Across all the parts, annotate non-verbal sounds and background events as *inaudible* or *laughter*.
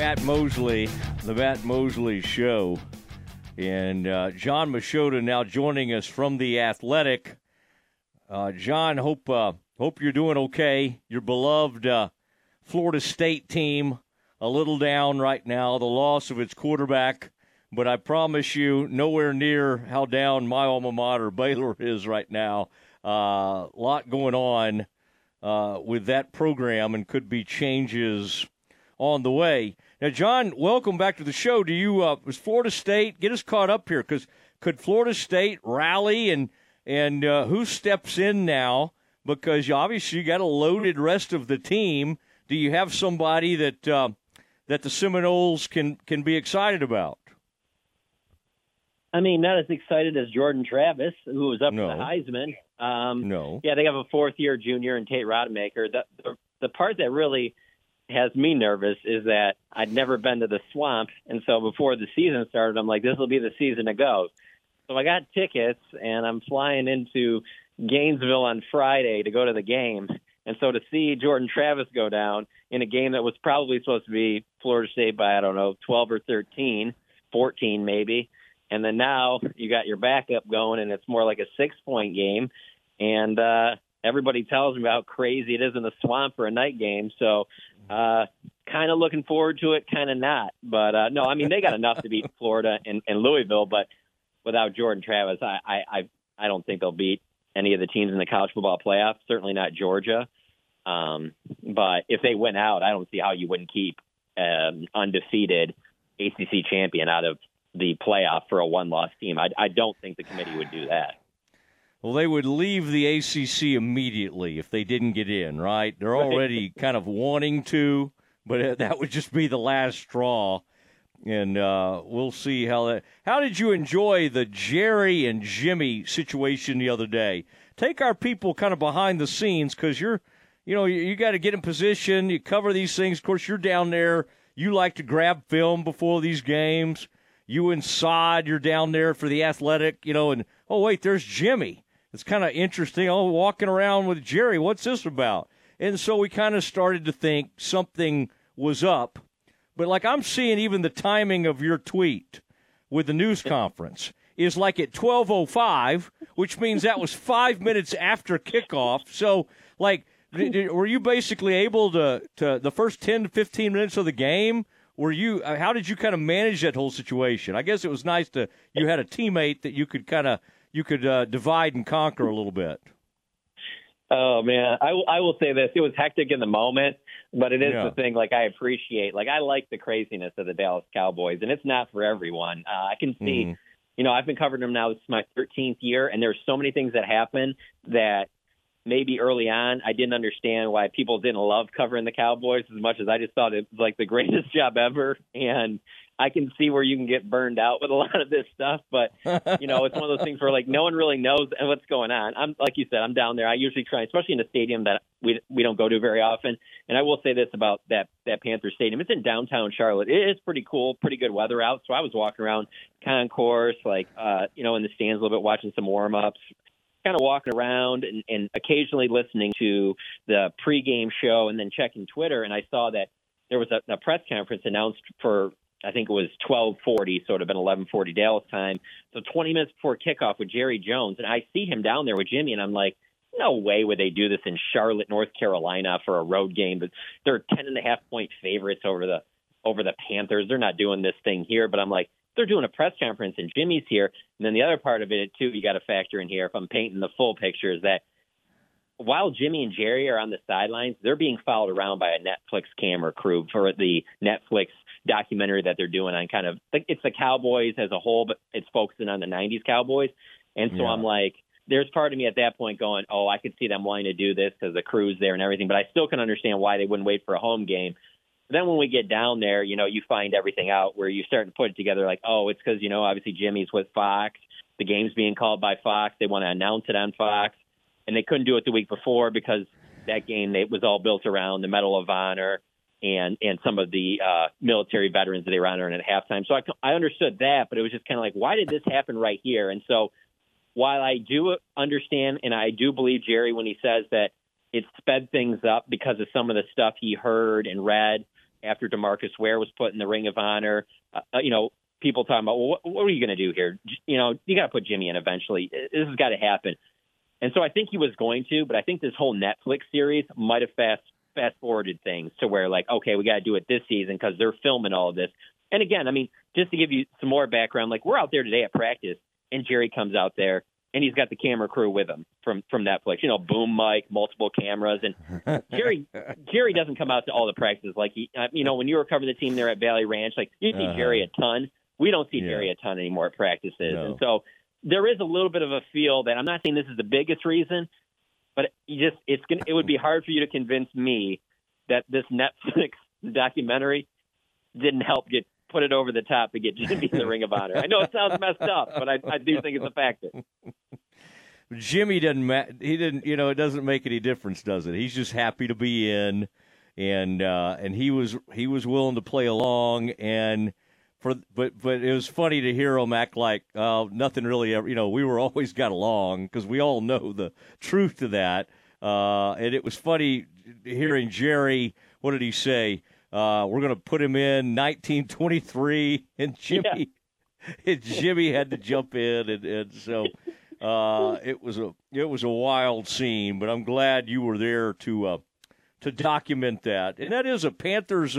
Matt Mosley, the Matt Mosley Show. And uh, Jon Machota now joining us from the Athletic. Uh, Jon, hope uh, hope you're doing okay. Your beloved uh, Florida State team a little down right now, the loss of its quarterback, but I promise you, nowhere near how down my alma mater Baylor is right now. A uh, lot going on uh, with that program, and could be changes on the way. Now, John, welcome back to the show. Do you uh, was Florida State get us caught up here? Because could Florida State rally and and uh, who steps in now? Because you obviously you got a loaded rest of the team. Do you have somebody that uh, that the Seminoles can can be excited about? I mean, not as excited as Jordan Travis, who was up no. for the Heisman. Um, no. Yeah, they have a fourth year junior in Tate Rodemaker. The, the the part that really has me nervous is that I'd never been to the swamp, and so before the season started, I'm like, this will be the season to go. So I got tickets, and I'm flying into Gainesville on Friday to go to the game. And so to see Jordan Travis go down in a game that was probably supposed to be Florida State by I don't know 12 or 13, 14 maybe, and then now you got your backup going, and it's more like a six point game. And uh, everybody tells me how crazy it is in the swamp for a night game. So, uh, kind of looking forward to it, kind of not. But uh, no, I mean they got enough to beat *laughs* Florida and, and Louisville, but without Jordan Travis, I, I I I don't think they'll beat any of the teams in the college football playoff. Certainly not Georgia. Um, but if they win out, I don't see how you wouldn't keep um, undefeated ACC champion out of the playoff for a one-loss team. I, I don't think the committee would do that. Well, they would leave the ACC immediately if they didn't get in, right? They're already *laughs* kind of wanting to, but that would just be the last straw. And uh, we'll see how that. How did you enjoy the Jerry and Jimmy situation the other day? Take our people kind of behind the scenes because you're, you know, you, you got to get in position. You cover these things. Of course, you're down there. You like to grab film before these games. You and inside. You're down there for the athletic, you know, and oh wait, there's Jimmy it's kind of interesting. Oh, walking around with Jerry, what's this about? And so we kind of started to think something was up. But like I'm seeing even the timing of your tweet with the news conference is like at 12:05, which means that was 5 minutes after kickoff. So like were you basically able to to the first 10 to 15 minutes of the game were you uh, how did you kind of manage that whole situation? I guess it was nice to you had a teammate that you could kind of you could uh, divide and conquer a little bit. Oh man, I, I will say this: it was hectic in the moment, but it is yeah. the thing. Like I appreciate, like I like the craziness of the Dallas Cowboys, and it's not for everyone. Uh, I can see, mm-hmm. you know, I've been covering them now. This is my 13th year, and there's so many things that happen that maybe early on I didn't understand why people didn't love covering the Cowboys as much as I just thought it was like the greatest *laughs* job ever. And I can see where you can get burned out with a *laughs* lot of this stuff, but you know, it's one of those things where like no one really knows what's going on. I'm like you said, I'm down there. I usually try, especially in a stadium that we we don't go to very often. And I will say this about that that Panther Stadium: it's in downtown Charlotte. It is pretty cool, pretty good weather out. So I was walking around concourse, like uh, you know, in the stands a little bit, watching some warm ups, kind of walking around and, and occasionally listening to the pregame show and then checking Twitter. And I saw that there was a, a press conference announced for I think it was 12:40, sort of an 11:40 Dallas time. So 20 minutes before kickoff with Jerry Jones, and I see him down there with Jimmy, and I'm like, no way would they do this in Charlotte, North Carolina, for a road game. But they're 10 and a half point favorites over the over the Panthers. They're not doing this thing here. But I'm like, they're doing a press conference, and Jimmy's here. And then the other part of it too, you got to factor in here. If I'm painting the full picture, is that while Jimmy and Jerry are on the sidelines, they're being followed around by a Netflix camera crew for the Netflix documentary that they're doing on kind of it's the Cowboys as a whole, but it's focusing on the '90s Cowboys. And so yeah. I'm like, there's part of me at that point going, oh, I could see them wanting to do this because the crew's there and everything, but I still can understand why they wouldn't wait for a home game. But then when we get down there, you know, you find everything out where you start to put it together like, oh, it's because you know, obviously Jimmy's with Fox, the game's being called by Fox, they want to announce it on Fox and they couldn't do it the week before because that game it was all built around the Medal of Honor and and some of the uh, military veterans that they were honoring at halftime. So I, I understood that, but it was just kind of like, why did this happen right here? And so while I do understand and I do believe Jerry when he says that it sped things up because of some of the stuff he heard and read after Demarcus Ware was put in the Ring of Honor. Uh, uh you know, people talking about, well, what, what are you going to do here? You know, you got to put Jimmy in eventually. This has got to happen. And so I think he was going to, but I think this whole Netflix series might have fast fast forwarded things to where like, okay, we got to do it this season because they're filming all of this. And again, I mean, just to give you some more background, like we're out there today at practice, and Jerry comes out there and he's got the camera crew with him from from Netflix. You know, boom mic, multiple cameras, and *laughs* Jerry Jerry doesn't come out to all the practices like he. Uh, you know, when you were covering the team there at Valley Ranch, like you see uh-huh. Jerry a ton. We don't see yeah. Jerry a ton anymore at practices, no. and so there is a little bit of a feel that I'm not saying this is the biggest reason, but you just it's gonna it would be hard for you to convince me that this Netflix *laughs* documentary didn't help get put it over the top to get Jimmy in the Ring of Honor. I know it sounds messed up, but I, I do think it's a factor. *laughs* Jimmy doesn't. Ma- he didn't. You know, it doesn't make any difference, does it? He's just happy to be in, and uh, and he was he was willing to play along, and for but but it was funny to hear him act like uh, nothing really ever. You know, we were *laughs* always got along because we all know the truth to that. Uh, and it was funny hearing Jerry. What did he say? Uh, we're going to put him in 1923, *laughs* and Jimmy, yeah. and Jimmy had to jump in, and, and so uh, it was a it was a wild scene. But I'm glad you were there to uh, to document that, and that is a Panthers.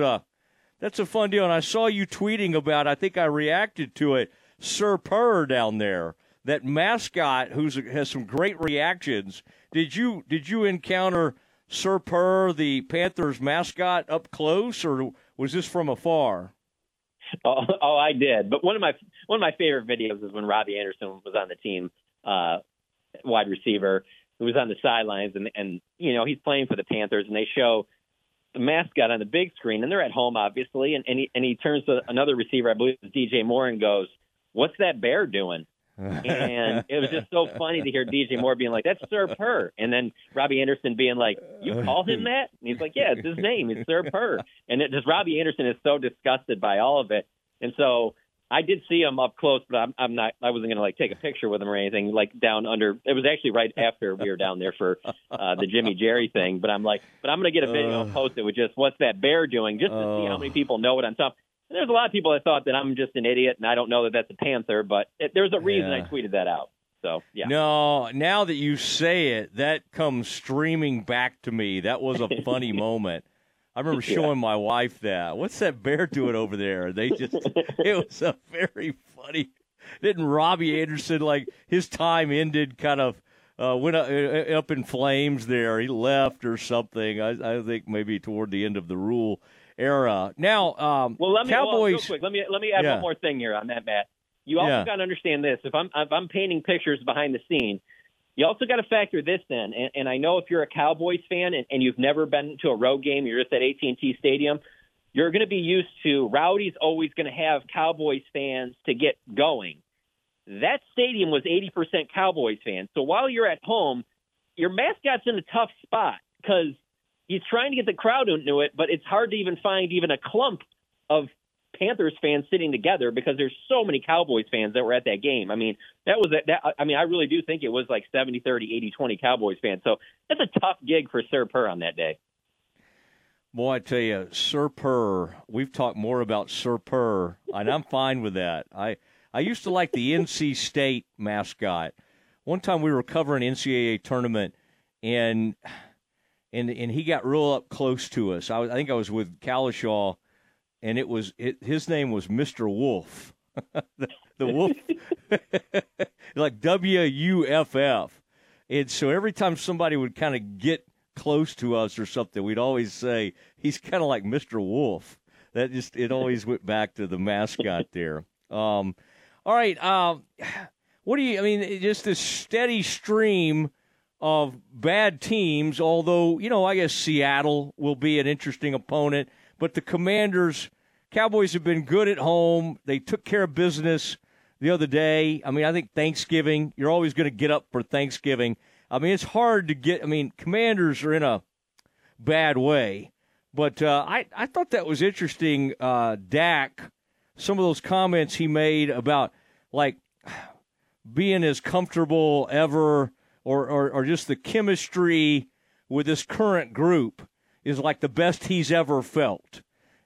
That's a fun deal, and I saw you tweeting about. I think I reacted to it. Sir Purr down there, that mascot who has some great reactions. Did you did you encounter? Sir Purr, the Panthers mascot, up close, or was this from afar? Oh, *laughs* oh, I did. But one of my one of my favorite videos is when Robbie Anderson was on the team, uh, wide receiver, who was on the sidelines, and and you know he's playing for the Panthers, and they show the mascot on the big screen, and they're at home, obviously, and and he, and he turns to another receiver, I believe it's DJ Moore, and goes, "What's that bear doing?" and *laughs* it was just so funny to hear DJ Moore being like, "That's Sir Purr," and then Robbie Anderson being like, "You call him that?" And he's like, "Yeah, it's his name. It's Sir Purr." And it just Robbie Anderson is so disgusted by all of it, and so I did see him up close, but I'm, I'm not. I wasn't gonna like take a picture with him or anything. Like down under, it was actually right after we were down there for uh, the Jimmy Jerry thing. But I'm like, but I'm gonna get a video and post it with just what's that bear doing, just to see how many people know what I'm talking there's a lot of people that thought that I'm just an idiot and I don't know that that's a panther, but it, there's a reason yeah. I tweeted that out. So yeah. No, now that you say it, that comes streaming back to me. That was a funny *laughs* moment. I remember showing my wife that. What's that bear doing over there? They just *laughs* it was a very funny. Didn't Robbie Anderson like his time ended kind of uh, went up, uh, up in flames there. He left or something. I, I think maybe toward the end of the Rhule era. Now, um, well, let me Cowboys. Well, real quick, let me let me add yeah. one more thing here on that, Matt. You also yeah. got to understand this. If I'm if I'm painting pictures behind the scene, you also got to factor this in. And, and I know if you're a Cowboys fan and, and you've never been to a road game, you're just at AT&T Stadium. You're going to be used to Rowdy's always going to have Cowboys fans to get going. That stadium was 80% Cowboys fans. So while you're at home, your mascot's in a tough spot because he's trying to get the crowd into it, but it's hard to even find even a clump of Panthers fans sitting together because there's so many Cowboys fans that were at that game. I mean, that was that. I mean, I really do think it was like 70, 30, 80, 20 Cowboys fans. So that's a tough gig for Sir Purr on that day. Boy, I tell you, Sir Purr. We've talked more about Sir Purr, and I'm fine with that. I I used to like the *laughs* NC State mascot. One time we were covering NCAA tournament, and and and he got real up close to us. I, was, I think I was with Kalishaw, and it was it, his name was Mister Wolf, *laughs* the, the Wolf, *laughs* *laughs* like W U F F. And so every time somebody would kind of get close to us or something, we'd always say he's kind of like Mister Wolf. That just it always went back to the mascot there. Um, all right, um, what do you? I mean, just this steady stream of bad teams, although, you know, I guess Seattle will be an interesting opponent. But the Commanders, Cowboys have been good at home. They took care of business the other day. I mean, I think Thanksgiving, you're always going to get up for Thanksgiving. I mean, it's hard to get. I mean, Commanders are in a bad way. But uh, I, I thought that was interesting, uh, Dak, some of those comments he made about, like, being as comfortable ever or, or, or just the chemistry with this current group is like the best he's ever felt.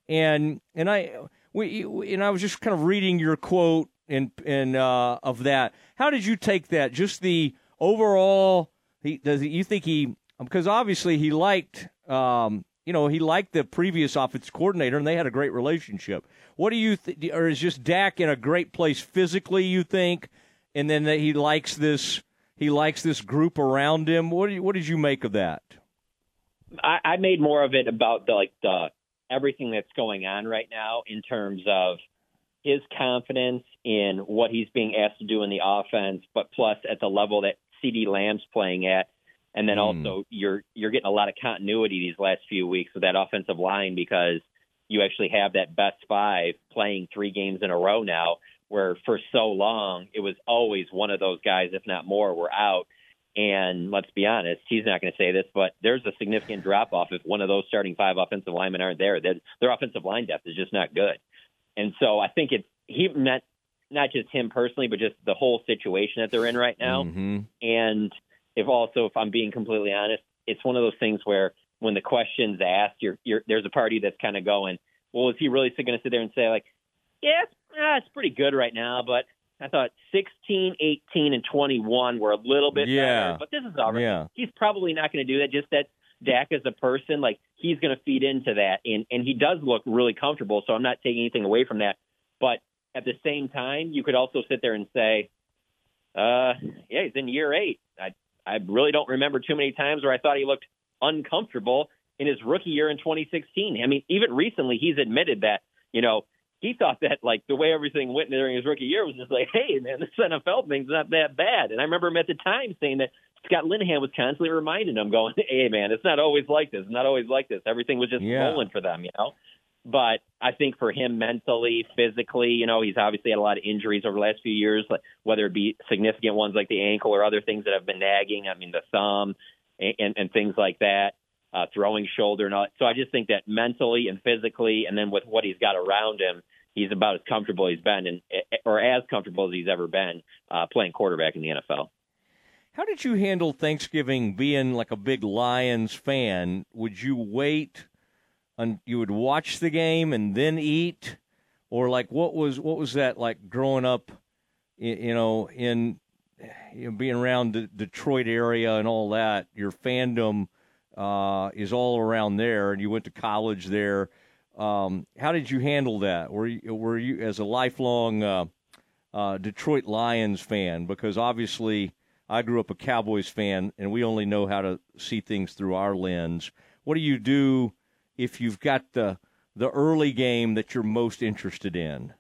and and I we and I was just kind of reading your quote and and uh, of that. How did you take that? Just the overall. He does. He, you think he because obviously he liked. Um, you know, he liked the previous offense coordinator, and they had a great relationship. What do you think? Or is just Dak in a great place physically? You think, and then that he likes this. He likes this group around him. What do you, what did you make of that? I, I made more of it about the like the everything that's going on right now in terms of his confidence in what he's being asked to do in the offense, but plus at the level that CeeDee Lamb's playing at. And then mm. also you're you're getting a lot of continuity these last few weeks with that offensive line because you actually have that best five playing three games in a row now, where for so long it was always one of those guys, if not more, were out. And let's be honest, he's not going to say this, but there's a significant drop off if one of those starting five offensive linemen aren't there. Their, their offensive line depth is just not good. And so I think it's he meant not just him personally, but just the whole situation that they're in right now. Mm-hmm. And if also, if I'm being completely honest, it's one of those things where when the question's asked, you're, you're there's a party that's kind of going, well, is he really going to sit there and say like, yeah, it's, uh, it's pretty good right now, but I thought 16, 18, and 21 were a little bit yeah. better, but this is all right. Yeah. He's probably not going to do that. Just that Dak as a person, like he's going to feed into that, and and he does look really comfortable. So I'm not taking anything away from that. But at the same time, you could also sit there and say, uh, yeah, he's in year eight. I I really don't remember too many times where I thought he looked uncomfortable in his rookie year in 2016. I mean, even recently, he's admitted that you know he thought that like the way everything went during his rookie year was just like, hey man, *laughs* this NFL thing's not that bad. And I remember him at the time saying that Scott Linehan was constantly reminding him, going, *laughs* hey man, it's not always like this. It's not always like this. Everything was just yeah. rolling for them, you know. But I think for him mentally, physically, you know, he's obviously had a lot of injuries over the last few years, like whether it be significant ones like the ankle or other things that have been nagging. I mean, the thumb and, and, and things like that uh, throwing shoulder and all. So I just think that mentally and physically, and then with what he's got around him, he's about as comfortable he's been, and or as comfortable as he's ever been uh, playing quarterback in the NFL. How did you handle Thanksgiving being like a big Lions fan? Would you wait and you would watch the game and then eat, or like what was what was that like growing up? You know, in you know, being around the Detroit area and all that, your fandom uh, is all around there, and you went to college there. Um, how did you handle that? Were you, were you as a lifelong uh, uh, Detroit Lions fan? Because obviously, I grew up a Cowboys fan, and we only know how to see things through our lens. What do you do if you've got the the early game that you're most interested in?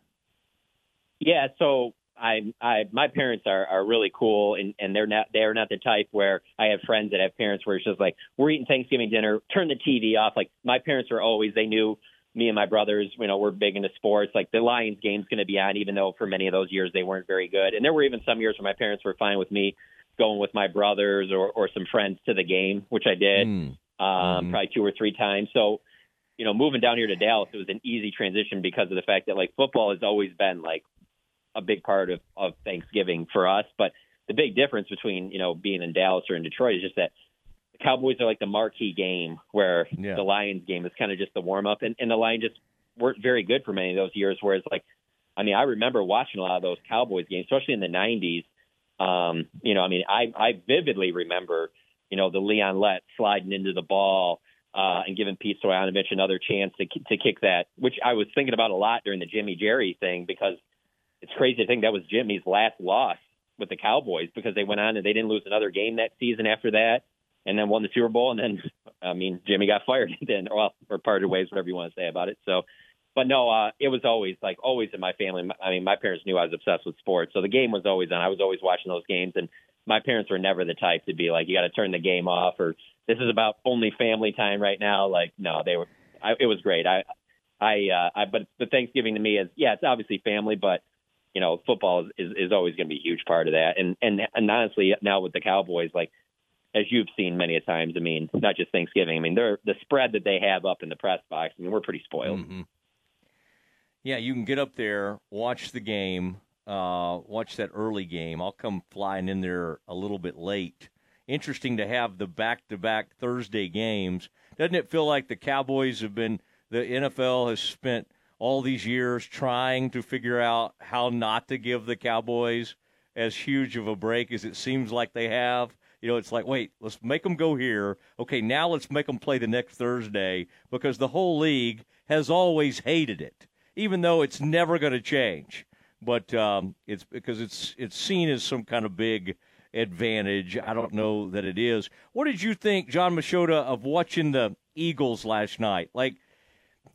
Yeah, so I, I, my parents are, are really cool, and, and they're not, they're not the type where I have friends that have parents where it's just like we're eating Thanksgiving dinner, turn the TV off. Like my parents were always, they knew me and my brothers, you know, we're big into sports. Like the Lions game's going to be on, even though for many of those years they weren't very good. And there were even some years where my parents were fine with me going with my brothers or, or some friends to the game, which I did mm. um, mm. probably two or three times. So, you know, moving down here to Dallas, it was an easy transition because of the fact that like football has always been like a big part of, of Thanksgiving for us. But the big difference between, you know, being in Dallas or in Detroit is just that the Cowboys are like the marquee game where yeah. the Lions game is kind of just the warm up and, and the Lions just weren't very good for many of those years. Whereas like, I mean, I remember watching a lot of those Cowboys games, especially in the nineties. Um, you know, I mean, I, I vividly remember, you know, the Leon Lett sliding into the ball, uh, and giving Pete Stoyanovich another chance to, to kick that, which I was thinking about a lot during the Jimmy Jerry thing because it's crazy to think that was Jimmy's last loss with the Cowboys because they went on and they didn't lose another game that season after that and then won the Super Bowl. And then, I mean, Jimmy got fired *laughs* then, or, or parted ways, whatever you want to say about it. So, but no, uh, it was always like always in my family. I mean, my parents knew I was obsessed with sports, so the game was always on. I was always watching those games, and my parents were never the type to be like, "You got to turn the game off," or "This is about only family time right now." Like, no, they were. I, it was great. I, I, uh, I, but the Thanksgiving to me is, yeah, it's obviously family, but you know, football is, is, is always going to be a huge part of that. And, and, and honestly, now with the Cowboys, like, as you've seen many a times, I mean, not just Thanksgiving. I mean, they're the spread that they have up in the press box. I mean, we're pretty spoiled. Mm-hmm. Yeah, you can get up there, watch the game, uh, watch that early game. I'll come flying in there a little bit late. Interesting to have the back-to-back Thursday games. Doesn't it feel like the Cowboys have been the NFL has spent all these years trying to figure out how not to give the Cowboys as huge of a break as it seems like they have. You know, it's like, wait, let's make them go here. Okay, now let's make them play the next Thursday because the whole league has always hated it, even though it's never going to change. But um, it's because it's it's seen as some kind of big advantage. I don't know that it is. What did you think, John Machota, of watching the Eagles last night? Like,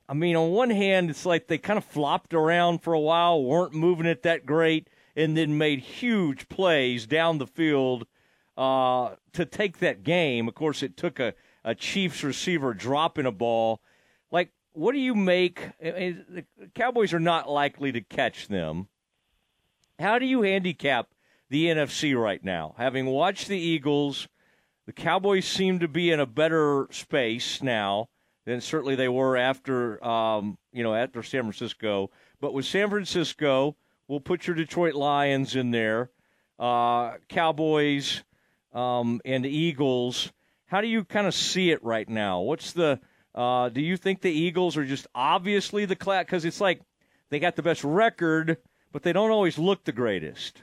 I mean, on one hand, it's like they kind of flopped around for a while, weren't moving it that great, and then made huge plays down the field uh, to take that game. Of course, it took a, a Chiefs receiver dropping a ball. Like, what do you make? The Cowboys are not likely to catch them. How do you handicap the NFC right now. Having watched the Eagles, the Cowboys seem to be in a better space now than certainly they were after um, you know after San Francisco. But with San Francisco, we'll put your Detroit Lions in there, uh, Cowboys, um, and the Eagles. How do you kind of see it right now? What's the uh, do you think the Eagles are just obviously the class? Because it's like they got the best record, but they don't always look the greatest.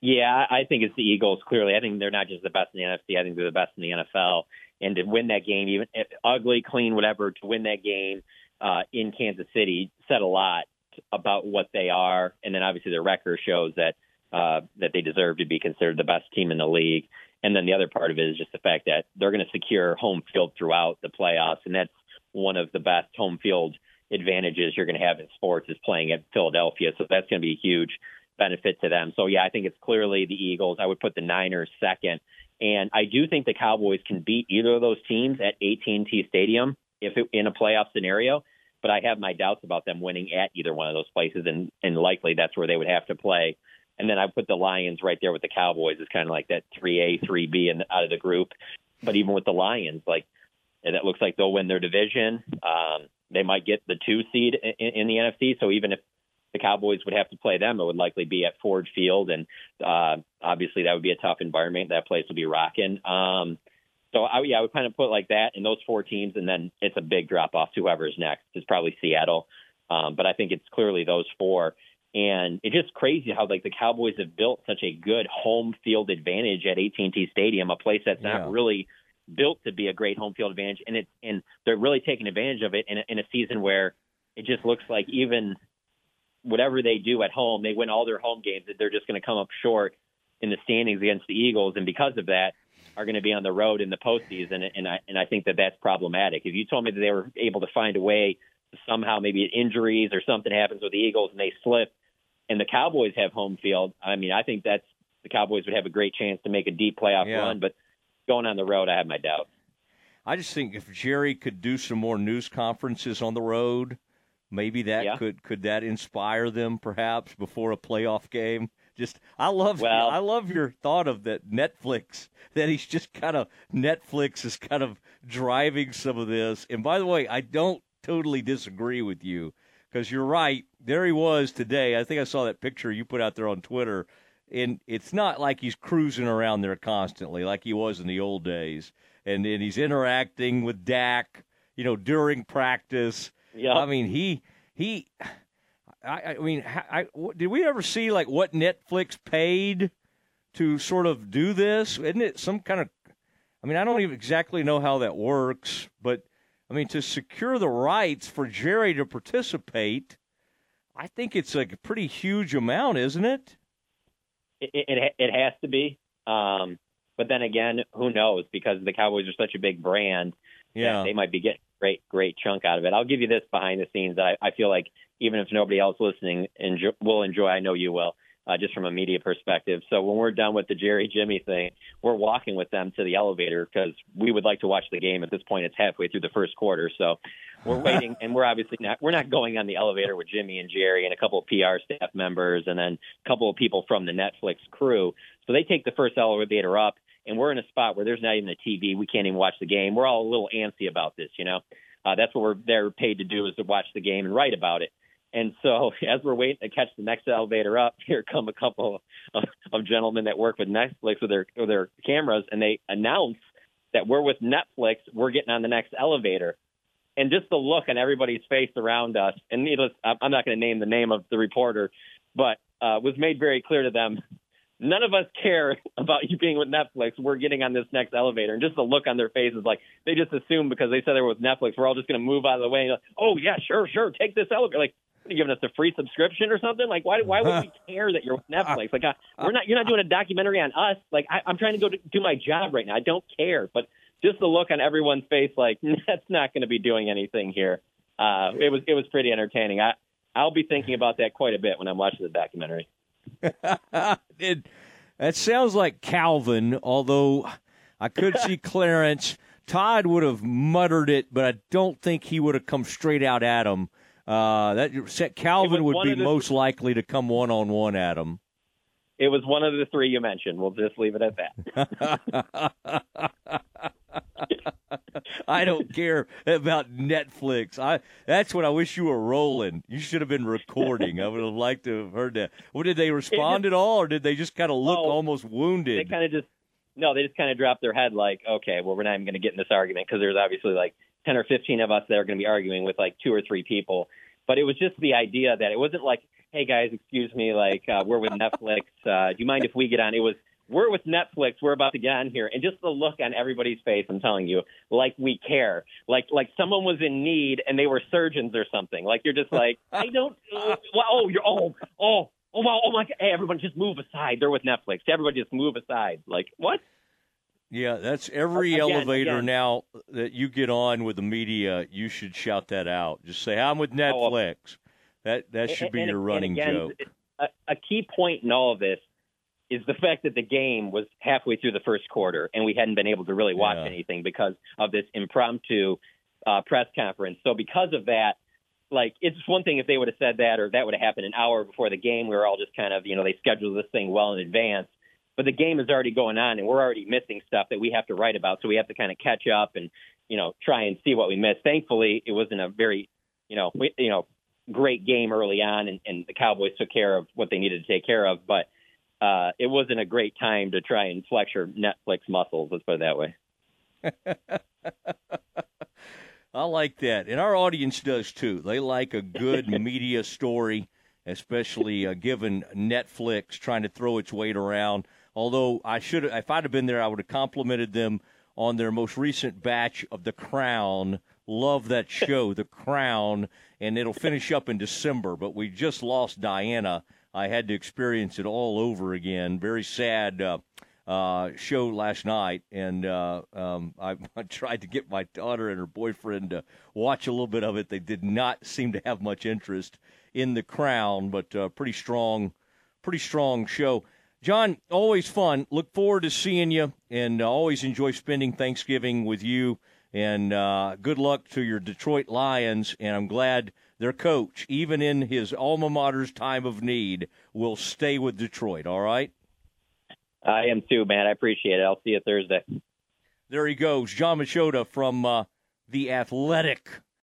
Yeah, I think it's the Eagles. Clearly, I think they're not just the best in the NFC. I think they're the best in the NFL. And to win that game, even ugly, clean, whatever, to win that game uh, in Kansas City said a lot about what they are. And then obviously their record shows that uh, that they deserve to be considered the best team in the league. And then the other part of it is just the fact that they're going to secure home field throughout the playoffs, and that's one of the best home field advantages you're going to have in sports is playing at Philadelphia. So that's going to be a huge benefit to them. So yeah, I think it's clearly the Eagles. I would put the Niners second, and I do think the Cowboys can beat either of those teams at AT&T Stadium if it, in a playoff scenario. But I have my doubts about them winning at either one of those places, and and likely that's where they would have to play. And then I put the Lions right there with the Cowboys as kind of like that three A, three B, and out of the group. But even with the Lions, like that looks like they'll win their division. Um, they might get the two seed in, in the NFC. So even if the Cowboys would have to play them, it would likely be at Ford Field, and uh, obviously that would be a tough environment. That place would be rocking. Um, so I, yeah, I would kind of put like that in those four teams, and then it's a big drop off to whoever's next. It's probably Seattle, um, but I think it's clearly those four. And it's just crazy how like the Cowboys have built such a good home field advantage at AT&T Stadium, a place that's not really built to be a great home field advantage, and it's and they're really taking advantage of it in a, in a season where it just looks like even whatever they do at home, they win all their home games. That they're just going to come up short in the standings against the Eagles, and because of that, are going to be on the road in the postseason. And I and I think that that's problematic. If you told me that they were able to find a way somehow maybe injuries or something happens with the Eagles and they slip, and the Cowboys have home field, I mean, I think that's the Cowboys would have a great chance to make a deep playoff yeah. run. But going on the road, I have my doubts. I just think if Jerry could do some more news conferences on the road Maybe that yeah. could could that inspire them perhaps before a playoff game. Just I love well, I love your thought of that Netflix *laughs* that he's just kind of Netflix is kind of driving some of this. And by the way, I don't totally disagree with you because you're right. There he was today. I think I saw that picture you put out there on Twitter. And it's not like he's cruising around there constantly like he was in the old days. And, and he's interacting with Dak, you know, during practice yeah. I mean, he he. I, I mean, I, did we ever see like what Netflix paid to sort of do this? Isn't it some kind of? I mean, I don't even exactly know how that works, but I mean, to secure the rights for Jerry to participate, I think it's like a pretty huge amount, isn't it? It it, it has to be. Um, but then again, who knows? Because the Cowboys are such a big brand, yeah, they might be getting great, great chunk out of it. I'll give you this behind the scenes. I, I feel like even if nobody else listening enjoy, will enjoy, I know you will, uh, just from a media perspective. So when we're done with the Jerry Jimmy thing, we're walking with them to the elevator because we would like to watch the game. At this point, it's halfway through the first quarter, so we're waiting, *laughs* and we're obviously not we're not going on the elevator with Jimmy and Jerry and a couple of PR staff members and then a couple of people from the Netflix crew. So they take the first elevator up and we're in a spot where there's not even a TV. We can't even watch the game. We're all a little antsy about this, you know. Uh, that's what we're they're paid to do is to watch the game and write about it. And so, *laughs* as we're waiting to catch the next elevator up, *laughs* here come a couple of, of gentlemen that work with Netflix with their with their cameras, and they announce that we're with Netflix. We're getting on the next elevator, and just the look on everybody's face around us. And needless, I'm not going to name the name of the reporter, but uh, was made very clear to them. None of us care *laughs* about you being with Netflix. We're getting on this next elevator, and just the look on their faces, like they just assume because they said they were with Netflix, we're all just going to move out of the way. Like, oh yeah, sure, sure, take this elevator. Like, giving us a free subscription or something? Like, why why would we *laughs* care that you're with Netflix? Like, uh, we're not. You're not doing a documentary on us. Like, I, I'm trying to go to, do my job right now. I don't care, but just the look on everyone's face, like *laughs* that's not going to be doing anything here. Uh, it was it was pretty entertaining. I I'll be thinking about that quite a bit when I'm watching the documentary. *laughs* it, that sounds like Calvin, although I could see Clarence. Todd would have muttered it, but I don't think he would have come straight out at him. Uh, that Calvin would be most likely to come one on one at him. It was one of the three you mentioned. We'll just leave it at that. *laughs* I don't care about Netflix. I that's what I wish you were rolling. You should have been recording. I would have liked to have heard that. What did they respond at all, or did they just kind of look oh, almost wounded? They kind of just no, they just kind of dropped their head like, okay, well, we're not even going to get in this argument because there's obviously like ten or fifteen of us that are going to be arguing with like two or three people. But it was just the idea that it wasn't like, hey guys, excuse me, like uh, we're with Netflix. Uh, do you mind if we get on? It was we're with Netflix. We're about to get on here, and just the look on everybody's face. I'm telling you, like we care, like like someone was in need and they were surgeons or something. Like you're just like, I *laughs* don't. Well, oh, you're oh oh oh wow oh my god! Hey, everyone, just move aside. They're with Netflix. Everybody, just move aside. Like what? Yeah, that's every again, elevator again. now that you get on with the media. You should shout that out. Just say, "I'm with Netflix." Oh, that that should be and, your running again, joke. A, a key point in all of this is the fact that the game was halfway through the first quarter and we hadn't been able to really watch yeah. anything because of this impromptu uh, press conference. So because of that, like it's one thing if they would have said that or that would have happened an hour before the game. We were all just kind of you know they scheduled this thing well in advance. But the game is already going on and we're already missing stuff that we have to write about. So we have to kind of catch up and you know try and see what we missed. Thankfully, it wasn't a very you know we, you know great game early on and, and the Cowboys took care of what they needed to take care of, but uh, it wasn't a great time to try and flex your Netflix muscles. Let's put it that way. *laughs* I like that, and our audience does too. They like a good *laughs* media story, especially uh, given Netflix trying to throw its weight around. Although I should, if I'd have been there, I would have complimented them on their most recent batch of The Crown. Love that *laughs* show, The Crown, and it'll finish up in December. But we just lost Diana I had to experience it all over again. Very sad uh, uh, show last night, and uh, um, *laughs* I, I, tried to get my daughter and her boyfriend to watch a little bit of it. They did not seem to have much interest in the Crown, but uh, pretty strong, pretty strong show. John, always fun. Look forward to seeing you, and uh, always enjoy spending Thanksgiving with you. And uh, good luck to your Detroit Lions. And I'm glad their coach, even in his alma mater's time of need, will stay with Detroit. All right. I am too, man. I appreciate it. I'll see you Thursday. There he goes, John Machota from uh, the Athletic.